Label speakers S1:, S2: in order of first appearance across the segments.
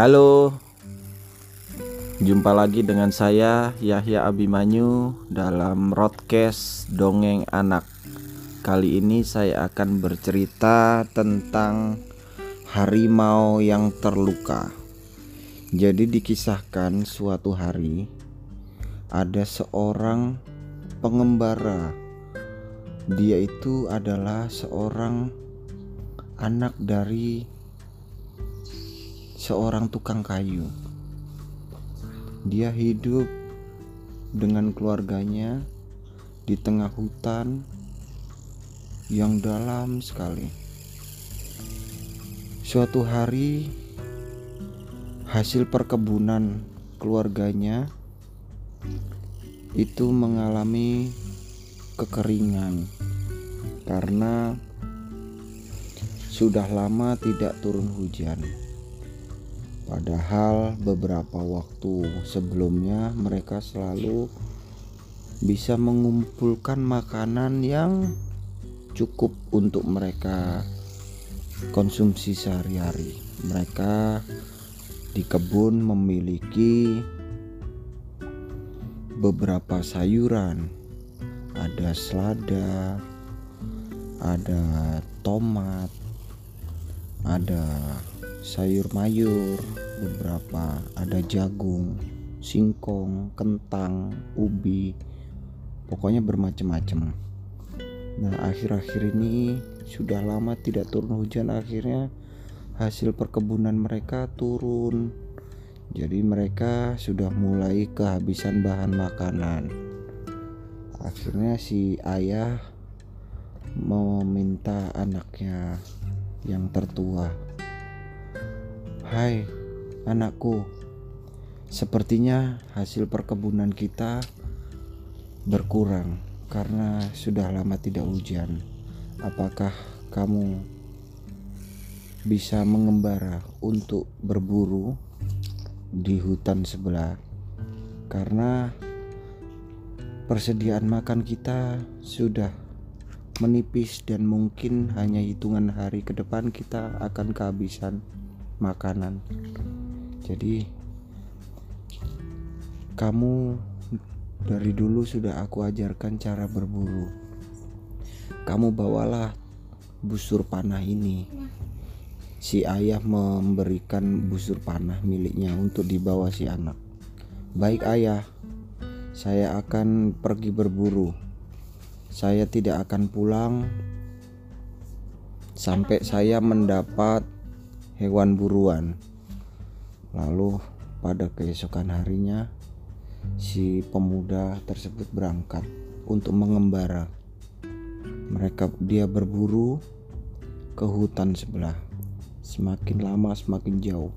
S1: Halo, jumpa lagi dengan saya Yahya Abimanyu dalam Roadcast Dongeng Anak. Kali ini saya akan bercerita tentang harimau yang terluka. Jadi dikisahkan suatu hari ada seorang pengembara. Dia itu adalah seorang anak dari seorang tukang kayu. Dia hidup dengan keluarganya di tengah hutan yang dalam sekali. Suatu hari, hasil perkebunan keluarganya itu mengalami kekeringan karena sudah lama tidak turun hujan. Padahal beberapa waktu sebelumnya mereka selalu bisa mengumpulkan makanan yang cukup untuk mereka konsumsi sehari-hari. Mereka di kebun memiliki beberapa sayuran. Ada selada, ada tomat, ada sayur mayur beberapa ada jagung singkong kentang ubi pokoknya bermacam-macam nah akhir-akhir ini sudah lama tidak turun hujan akhirnya hasil perkebunan mereka turun. Jadi mereka sudah mulai kehabisan bahan makanan. Akhirnya si ayah meminta anaknya yang tertua Hai anakku, sepertinya hasil perkebunan kita berkurang karena sudah lama tidak hujan. Apakah kamu bisa mengembara untuk berburu di hutan sebelah? Karena persediaan makan kita sudah menipis dan mungkin hanya hitungan hari ke depan kita akan kehabisan makanan. Jadi kamu dari dulu sudah aku ajarkan cara berburu. Kamu bawalah busur panah ini. Si ayah memberikan busur panah miliknya untuk dibawa si anak. Baik ayah, saya akan pergi berburu. Saya tidak akan pulang sampai saya mendapat hewan buruan. Lalu pada keesokan harinya si pemuda tersebut berangkat untuk mengembara. Mereka dia berburu ke hutan sebelah. Semakin lama semakin jauh.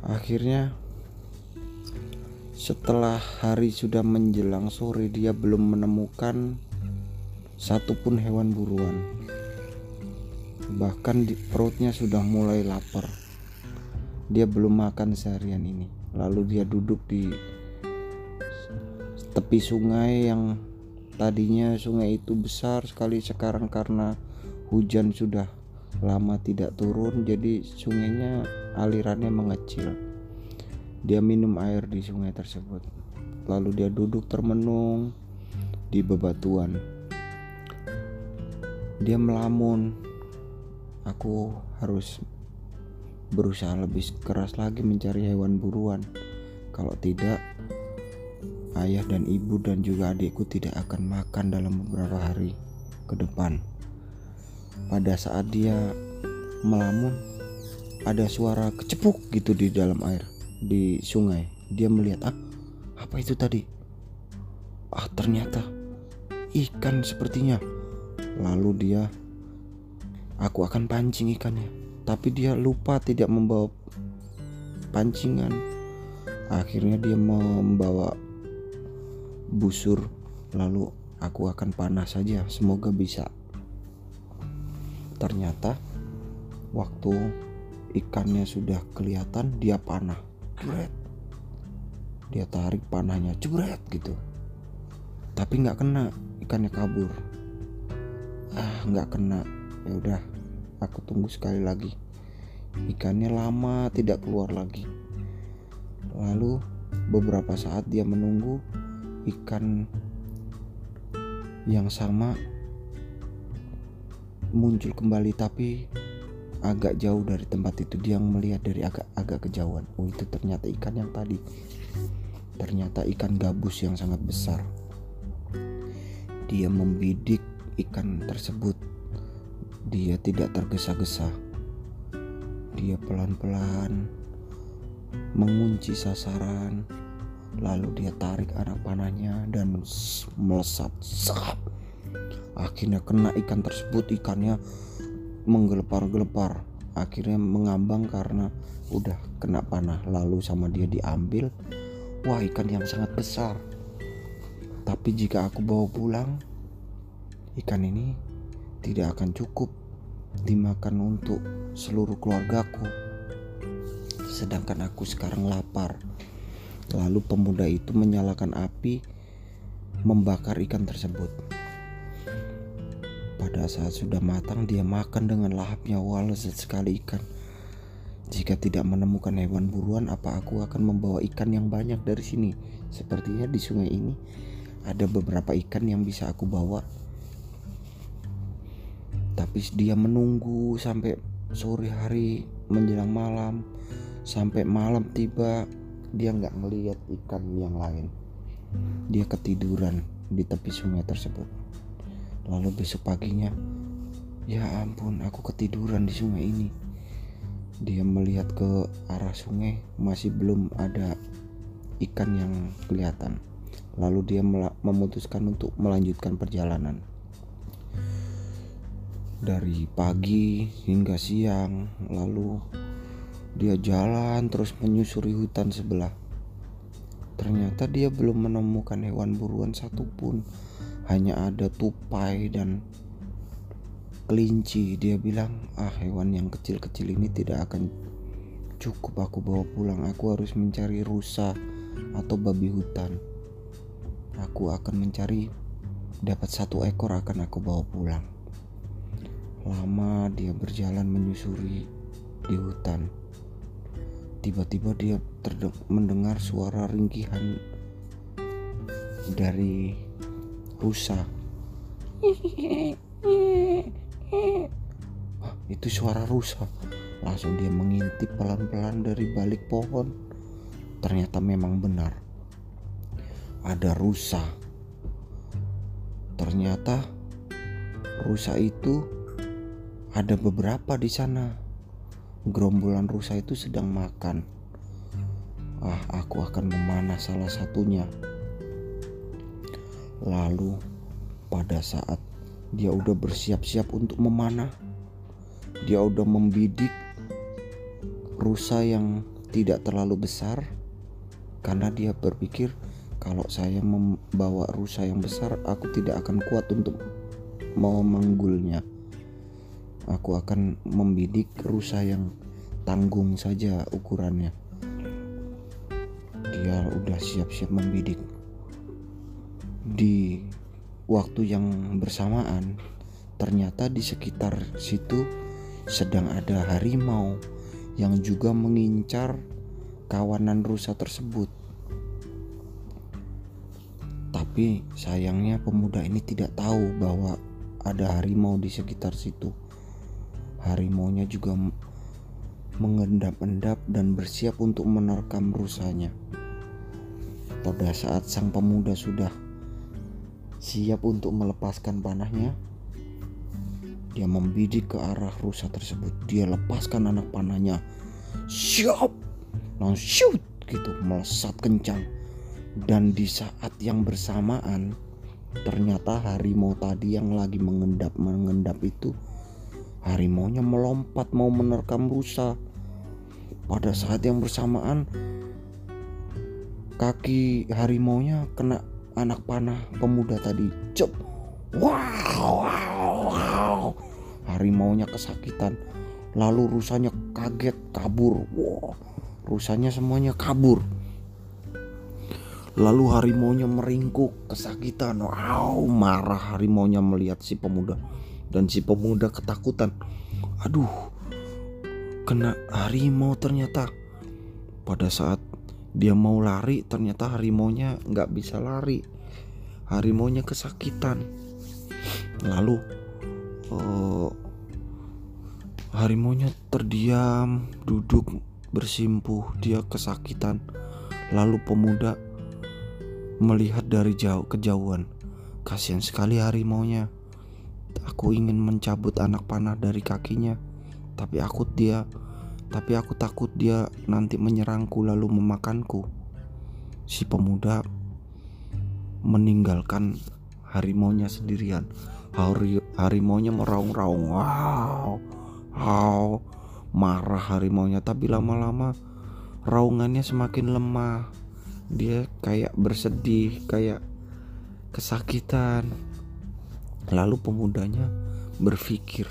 S1: Akhirnya setelah hari sudah menjelang sore dia belum menemukan satupun hewan buruan bahkan di perutnya sudah mulai lapar. Dia belum makan seharian ini. Lalu dia duduk di tepi sungai yang tadinya sungai itu besar sekali sekarang karena hujan sudah lama tidak turun jadi sungainya alirannya mengecil. Dia minum air di sungai tersebut. Lalu dia duduk termenung di bebatuan. Dia melamun aku harus berusaha lebih keras lagi mencari hewan buruan. Kalau tidak, ayah dan ibu dan juga adikku tidak akan makan dalam beberapa hari ke depan. Pada saat dia melamun, ada suara kecepuk gitu di dalam air di sungai. Dia melihat, "Ah, apa itu tadi?" Ah, ternyata ikan sepertinya. Lalu dia Aku akan pancing ikannya, tapi dia lupa tidak membawa pancingan. Akhirnya dia membawa busur, lalu aku akan panah saja. Semoga bisa. Ternyata waktu ikannya sudah kelihatan, dia panah. Jebret. Dia tarik panahnya, jebret gitu. Tapi nggak kena, ikannya kabur. Ah, nggak kena. Ya udah, aku tunggu sekali lagi. Ikannya lama tidak keluar lagi. Lalu beberapa saat dia menunggu ikan yang sama muncul kembali tapi agak jauh dari tempat itu. Dia melihat dari agak agak kejauhan. Oh itu ternyata ikan yang tadi. Ternyata ikan gabus yang sangat besar. Dia membidik ikan tersebut dia tidak tergesa-gesa. Dia pelan-pelan mengunci sasaran lalu dia tarik anak panahnya dan melesat. Sap akhirnya kena ikan tersebut ikannya menggelepar-gelepar. Akhirnya mengambang karena udah kena panah lalu sama dia diambil. Wah ikan yang sangat besar. Tapi jika aku bawa pulang ikan ini tidak akan cukup dimakan untuk seluruh keluargaku sedangkan aku sekarang lapar lalu pemuda itu menyalakan api membakar ikan tersebut pada saat sudah matang, dia makan dengan lahapnya. Wah, lezat sekali ikan. Jika tidak menemukan hewan buruan, apa aku akan membawa ikan yang banyak dari sini? Sepertinya di sungai ini ada beberapa ikan yang bisa aku bawa. Tapi dia menunggu sampai sore hari menjelang malam, sampai malam tiba dia nggak melihat ikan yang lain. Dia ketiduran di tepi sungai tersebut. Lalu besok paginya, ya ampun, aku ketiduran di sungai ini. Dia melihat ke arah sungai, masih belum ada ikan yang kelihatan. Lalu dia memutuskan untuk melanjutkan perjalanan. Dari pagi hingga siang, lalu dia jalan terus menyusuri hutan sebelah. Ternyata dia belum menemukan hewan buruan satupun hanya ada tupai dan kelinci. Dia bilang ah hewan yang kecil-kecil ini tidak akan cukup aku bawa pulang. Aku harus mencari rusa atau babi hutan. Aku akan mencari dapat satu ekor akan aku bawa pulang lama dia berjalan menyusuri di hutan tiba-tiba dia mendengar suara ringkihan dari rusa. Wah, itu suara rusa. Langsung dia mengintip pelan-pelan dari balik pohon. Ternyata memang benar. Ada rusa. Ternyata rusa itu ada beberapa di sana. Gerombolan rusa itu sedang makan. Ah, aku akan memanah salah satunya. Lalu pada saat dia udah bersiap-siap untuk memanah, dia udah membidik rusa yang tidak terlalu besar karena dia berpikir kalau saya membawa rusa yang besar aku tidak akan kuat untuk memanggulnya. Aku akan membidik rusa yang tanggung saja ukurannya. Dia udah siap-siap membidik di waktu yang bersamaan ternyata di sekitar situ sedang ada harimau yang juga mengincar kawanan rusa tersebut. Tapi sayangnya pemuda ini tidak tahu bahwa ada harimau di sekitar situ. Harimaunya juga mengendap-endap dan bersiap untuk menerkam rusanya. Pada saat sang pemuda sudah siap untuk melepaskan panahnya. Dia membidik ke arah rusa tersebut. Dia lepaskan anak panahnya. Siap! Langsung shoot gitu melesat kencang. Dan di saat yang bersamaan ternyata harimau tadi yang lagi mengendap mengendap itu harimaunya melompat mau menerkam rusa. Pada saat yang bersamaan kaki harimaunya kena anak panah pemuda tadi. Cep. Wow, wow, wow. harimaunya kesakitan. Lalu rusanya kaget kabur. Wow rusanya semuanya kabur. Lalu harimaunya meringkuk kesakitan. Wow marah harimaunya melihat si pemuda dan si pemuda ketakutan aduh kena harimau ternyata. Pada saat dia mau lari, ternyata harimaunya nggak bisa lari. Harimaunya kesakitan. Lalu oh, harimaunya terdiam, duduk bersimpuh, dia kesakitan. Lalu pemuda melihat dari jauh kejauhan. Kasihan sekali harimaunya. Aku ingin mencabut anak panah dari kakinya, tapi aku dia tapi aku takut dia nanti menyerangku lalu memakanku. Si pemuda meninggalkan harimaunya sendirian. Hari harimaunya meraung-raung. Wow. Wow. Marah harimaunya tapi lama-lama raungannya semakin lemah. Dia kayak bersedih, kayak kesakitan. Lalu pemudanya berpikir,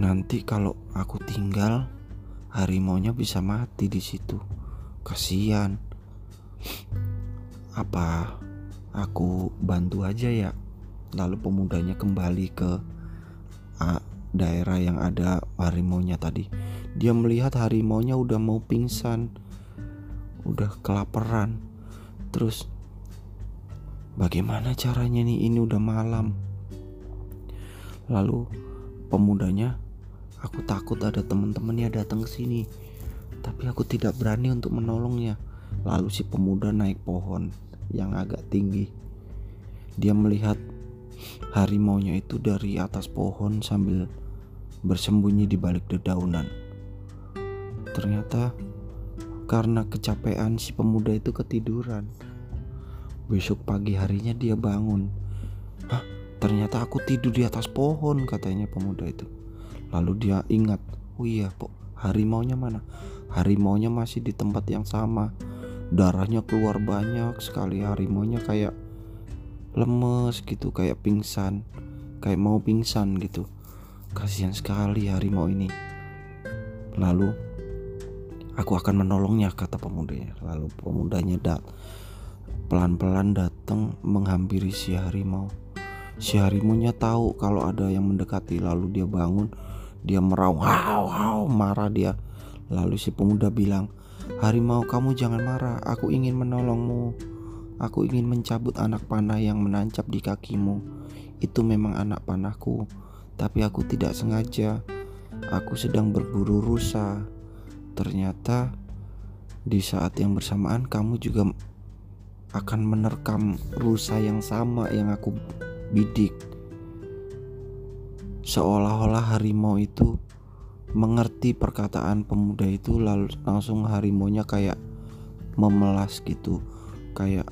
S1: nanti kalau aku tinggal harimaunya bisa mati di situ. Kasihan. Apa aku bantu aja ya? Lalu pemudanya kembali ke daerah yang ada harimaunya tadi. Dia melihat harimaunya udah mau pingsan, udah kelaparan. Terus bagaimana caranya nih? Ini udah malam. Lalu pemudanya Aku takut ada teman-temannya datang ke sini, tapi aku tidak berani untuk menolongnya. Lalu si pemuda naik pohon yang agak tinggi. Dia melihat harimaunya itu dari atas pohon sambil bersembunyi di balik dedaunan. Ternyata karena kecapean si pemuda itu ketiduran. Besok pagi harinya dia bangun. Hah, ternyata aku tidur di atas pohon katanya pemuda itu. Lalu dia ingat, oh iya, po, harimaunya mana? Harimaunya masih di tempat yang sama. Darahnya keluar banyak sekali. Harimaunya kayak lemes gitu, kayak pingsan, kayak mau pingsan gitu. Kasihan sekali harimau ini. Lalu aku akan menolongnya kata pemudanya. Lalu pemudanya dat pelan-pelan datang menghampiri si harimau. Si harimaunya tahu kalau ada yang mendekati, lalu dia bangun dia meraung, wow, wow, marah dia. Lalu si pemuda bilang, Harimau kamu jangan marah, aku ingin menolongmu. Aku ingin mencabut anak panah yang menancap di kakimu. Itu memang anak panahku, tapi aku tidak sengaja. Aku sedang berburu rusa. Ternyata di saat yang bersamaan kamu juga akan menerkam rusa yang sama yang aku bidik. Seolah-olah harimau itu mengerti perkataan pemuda itu lalu langsung harimaunya kayak memelas gitu kayak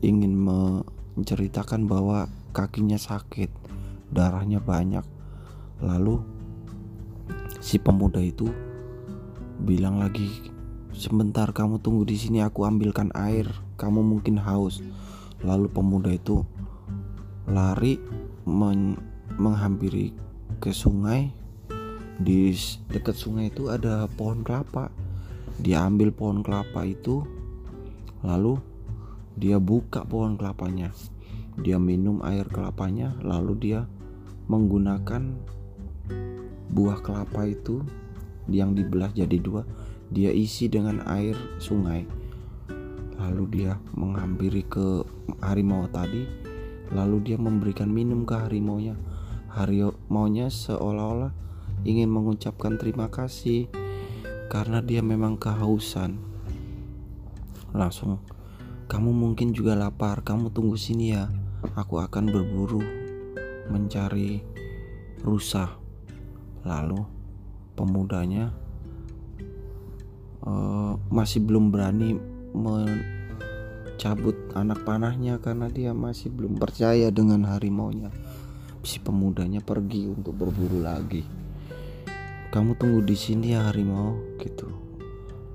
S1: ingin menceritakan bahwa kakinya sakit darahnya banyak. Lalu si pemuda itu bilang lagi sebentar kamu tunggu di sini aku ambilkan air. Kamu mungkin haus. Lalu pemuda itu lari men menghampiri ke sungai. Di dekat sungai itu ada pohon kelapa. Dia ambil pohon kelapa itu lalu dia buka pohon kelapanya. Dia minum air kelapanya lalu dia menggunakan buah kelapa itu yang dibelah jadi dua dia isi dengan air sungai lalu dia menghampiri ke harimau tadi lalu dia memberikan minum ke harimaunya harimaunya seolah-olah ingin mengucapkan terima kasih karena dia memang kehausan. Langsung, kamu mungkin juga lapar, kamu tunggu sini ya. Aku akan berburu mencari rusa. Lalu pemudanya uh, masih belum berani mencabut anak panahnya karena dia masih belum percaya dengan harimaunya si pemudanya pergi untuk berburu lagi. Kamu tunggu di sini ya harimau, gitu.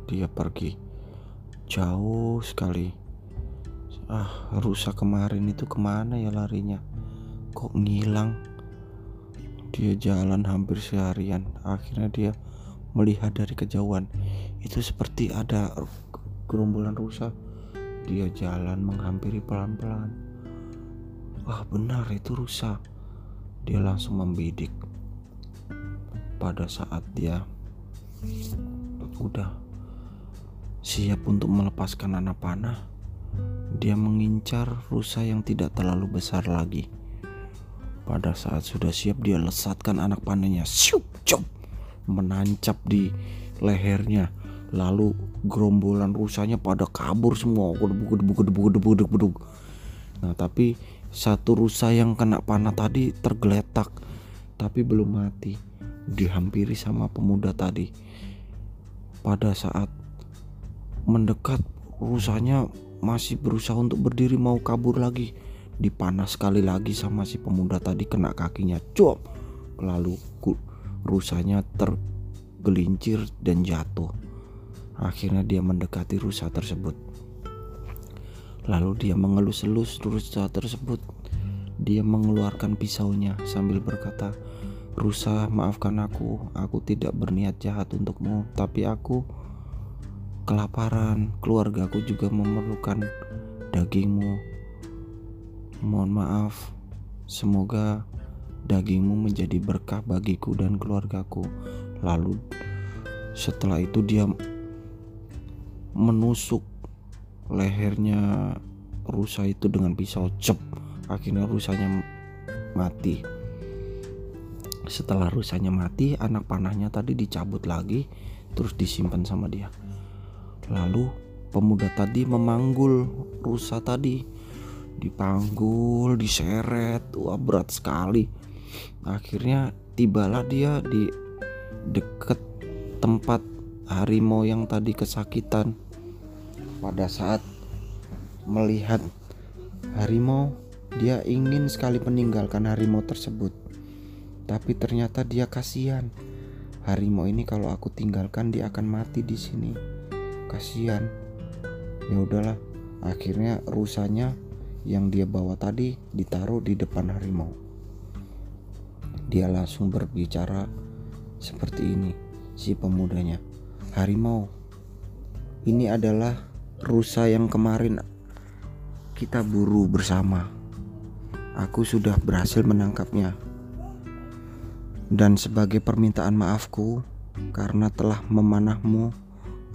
S1: Dia pergi jauh sekali. Ah, rusak kemarin itu ke mana ya larinya? Kok ngilang? Dia jalan hampir seharian. Akhirnya dia melihat dari kejauhan. Itu seperti ada gerombolan rusa. Dia jalan menghampiri pelan-pelan. Wah, benar itu rusa dia langsung membidik. Pada saat dia udah siap untuk melepaskan anak panah, dia mengincar rusa yang tidak terlalu besar lagi. Pada saat sudah siap dia lesatkan anak panahnya, siup, menancap di lehernya. Lalu gerombolan rusanya pada kabur semua, Nah tapi satu rusa yang kena panah tadi tergeletak, tapi belum mati, dihampiri sama pemuda tadi. Pada saat mendekat, rusanya masih berusaha untuk berdiri mau kabur lagi. Dipanas sekali lagi sama si pemuda tadi kena kakinya. Cop lalu rusanya tergelincir dan jatuh akhirnya dia mendekati rusa tersebut. Lalu dia mengelus-elus rusa tersebut. Dia mengeluarkan pisaunya sambil berkata Rusa maafkan aku. Aku tidak berniat jahat untukmu Tapi aku kelaparan. Keluargaku juga memerlukan dagingmu. Mohon maaf, semoga dagingmu menjadi berkah bagiku dan keluargaku. Lalu setelah itu dia menusuk lehernya rusa itu dengan pisau cep. Akhirnya rusanya mati. Setelah rusanya mati anak panahnya tadi dicabut lagi terus disimpan sama dia. Lalu pemuda tadi memanggul rusa tadi. Dipanggul diseret. Wah berat sekali. Akhirnya tibalah dia di deket tempat harimau yang tadi kesakitan. Pada saat melihat harimau dia ingin sekali meninggalkan harimau tersebut. Tapi ternyata dia kasihan. Harimau ini kalau aku tinggalkan dia akan mati di sini. Kasihan. Ya udahlah akhirnya rusanya yang dia bawa tadi ditaruh di depan harimau. Dia langsung berbicara seperti ini, si pemudanya. Harimau, ini adalah rusa yang kemarin kita buru bersama. Aku sudah berhasil menangkapnya. Dan sebagai permintaan maafku karena telah memanahmu,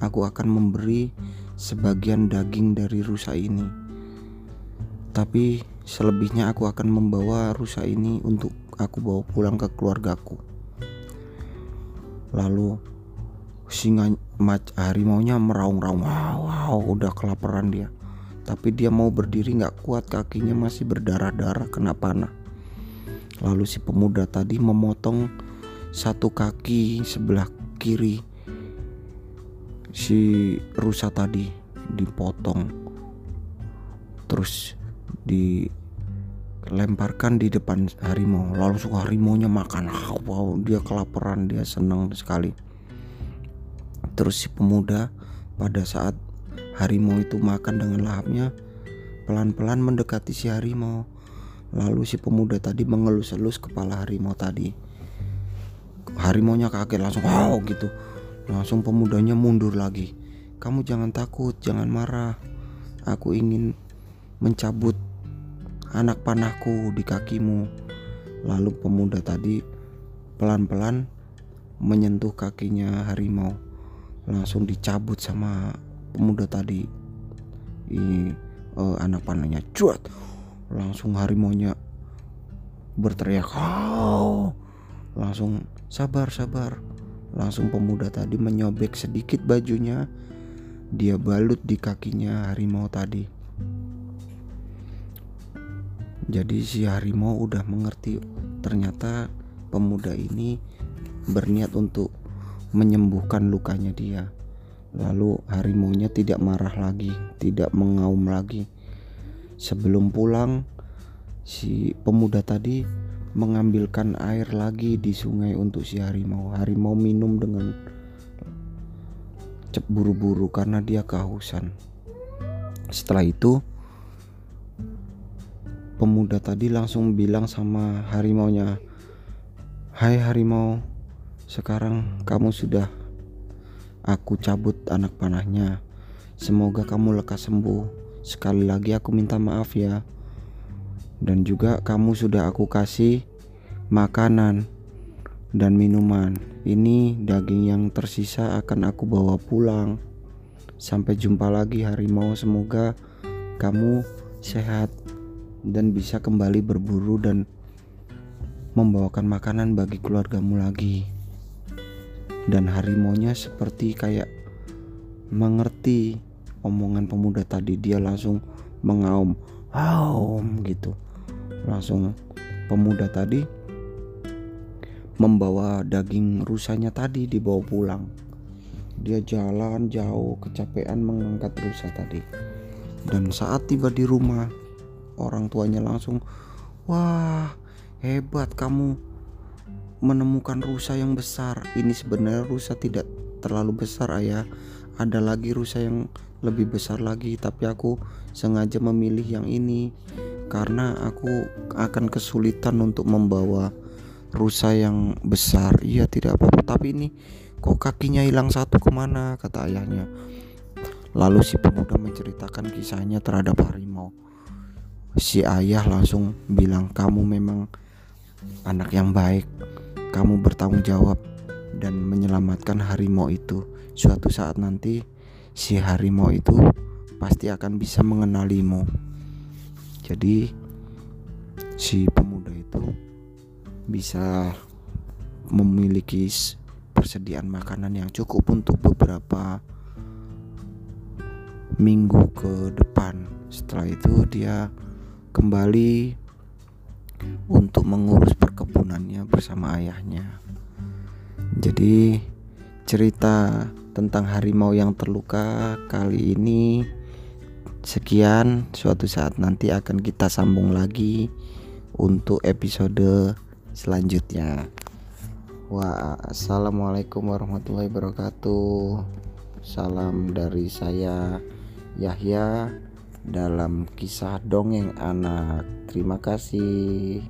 S1: aku akan memberi sebagian daging dari rusa ini tapi selebihnya aku akan membawa rusa ini untuk aku bawa pulang ke keluargaku. Lalu singa harimaunya meraung-raung. Wow, wow udah kelaparan dia. Tapi dia mau berdiri nggak kuat kakinya masih berdarah-darah kena panah. Lalu si pemuda tadi memotong satu kaki sebelah kiri si rusa tadi dipotong. Terus dilemparkan di depan harimau. Langsung harimaunya makan. Wow dia kelaparan dia senang sekali terus si pemuda pada saat harimau itu makan dengan lahapnya pelan-pelan mendekati si harimau. Lalu si pemuda tadi mengelus-elus kepala harimau tadi. Harimaunya kaget langsung wow gitu. Langsung pemudanya mundur lagi. Kamu jangan takut jangan marah. Aku ingin mencabut anak panahku di kakimu. Lalu pemuda tadi pelan-pelan menyentuh kakinya harimau. Langsung dicabut sama pemuda tadi. Ini uh, anak panahnya cuat. Langsung harimaunya berteriak. Oh! Langsung sabar sabar. Langsung pemuda tadi menyobek sedikit bajunya. Dia balut di kakinya harimau tadi. Jadi si harimau udah mengerti ternyata pemuda ini berniat untuk menyembuhkan lukanya dia. Lalu harimaunya tidak marah lagi, tidak mengaum lagi. Sebelum pulang, si pemuda tadi mengambilkan air lagi di sungai untuk si harimau. Harimau minum dengan cep buru-buru karena dia kehausan. Setelah itu, pemuda tadi langsung bilang sama harimaunya, "Hai harimau, sekarang kamu sudah aku cabut anak panahnya. Semoga kamu lekas sembuh. Sekali lagi aku minta maaf ya. Dan juga kamu sudah aku kasih makanan. dan minuman. Ini daging yang tersisa akan aku bawa pulang. Sampai jumpa lagi harimau, semoga kamu sehat dan bisa kembali berburu dan membawakan makanan bagi keluargamu lagi. Dan harimaunya seperti kayak mengerti omongan pemuda tadi, dia langsung mengaum, "Aum" gitu. Langsung pemuda tadi membawa daging rusanya tadi dibawa pulang. Dia jalan jauh kecapean mengangkat rusa tadi. Dan saat tiba di rumah, orang tuanya langsung, "Wah, hebat kamu menemukan rusa yang besar. Ini sebenarnya rusa tidak terlalu besar, Ayah. Ada lagi rusa yang lebih besar lagi, tapi aku sengaja memilih yang ini karena aku akan kesulitan untuk membawa rusa yang besar. Iya tidak apa-apa. Tapi ini kok kakinya hilang satu ke mana? Kata ayahnya. Lalu si pemuda menceritakan kisahnya terhadap harimau. Si ayah langsung bilang kamu memang anak yang baik kamu bertanggung jawab dan menyelamatkan harimau itu suatu saat nanti si harimau itu pasti akan bisa mengenalimu jadi si pemuda itu bisa memiliki persediaan makanan yang cukup untuk beberapa minggu ke depan. Setelah itu dia kembali untuk mengurus perkebunannya bersama ayahnya. Jadi cerita tentang harimau yang terluka kali ini sekian suatu saat nanti akan kita sambung lagi untuk episode selanjutnya. Wah, assalamualaikum warahmatullahi wabarakatuh. Salam dari saya Yahya dalam kisah dongeng anak. Terima kasih.